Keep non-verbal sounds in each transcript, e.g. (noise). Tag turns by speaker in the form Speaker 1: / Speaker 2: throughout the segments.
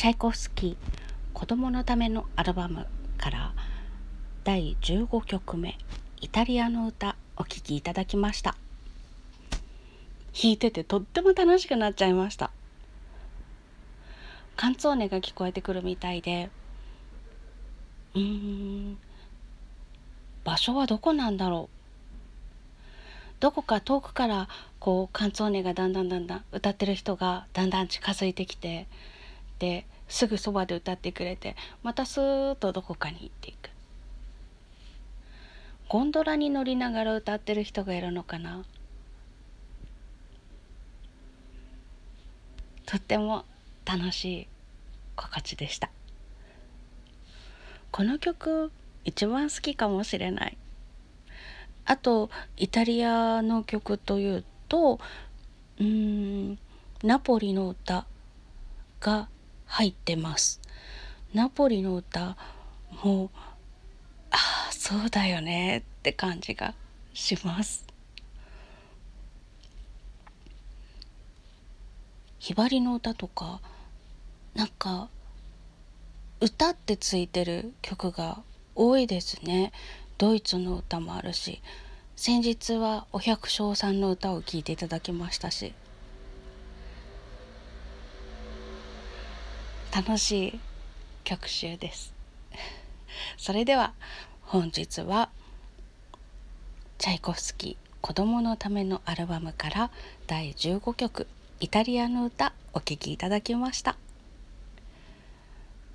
Speaker 1: チャイコフスキー子供のためのアルバムから第15曲目イタリアの歌お聴きいただきました。弾いててとっても楽しくなっちゃいました。カンツォーネが聞こえてくるみたいでうーん場所はどこなんだろう。どこか遠くからこうカンツォーネがだんだんだんだん歌ってる人がだんだん近づいてきてですぐそばで歌ってくれてまたスーッとどこかに行っていく。ゴンドラに乗りながら歌ってる人がいるのかな。とっても楽しい心地でした。この曲一番好きかもしれない。あとイタリアの曲というとうんナポリの歌が入ってます。ナポリの歌もああそうだよねって感じがします。ひばりの歌とかなんか歌ってついてる曲が多いですね。ドイツの歌もあるし先日はお百姓さんの歌を聴いていただきましたし。楽しい曲集です (laughs) それでは本日はチャイコフスキー子供のためのアルバムから第15曲イタリアの歌お聴きいただきました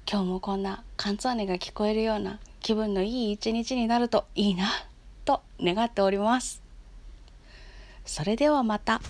Speaker 1: 今日もこんなカンツァーネが聞こえるような気分のいい一日になるといいなと願っております。それではまた。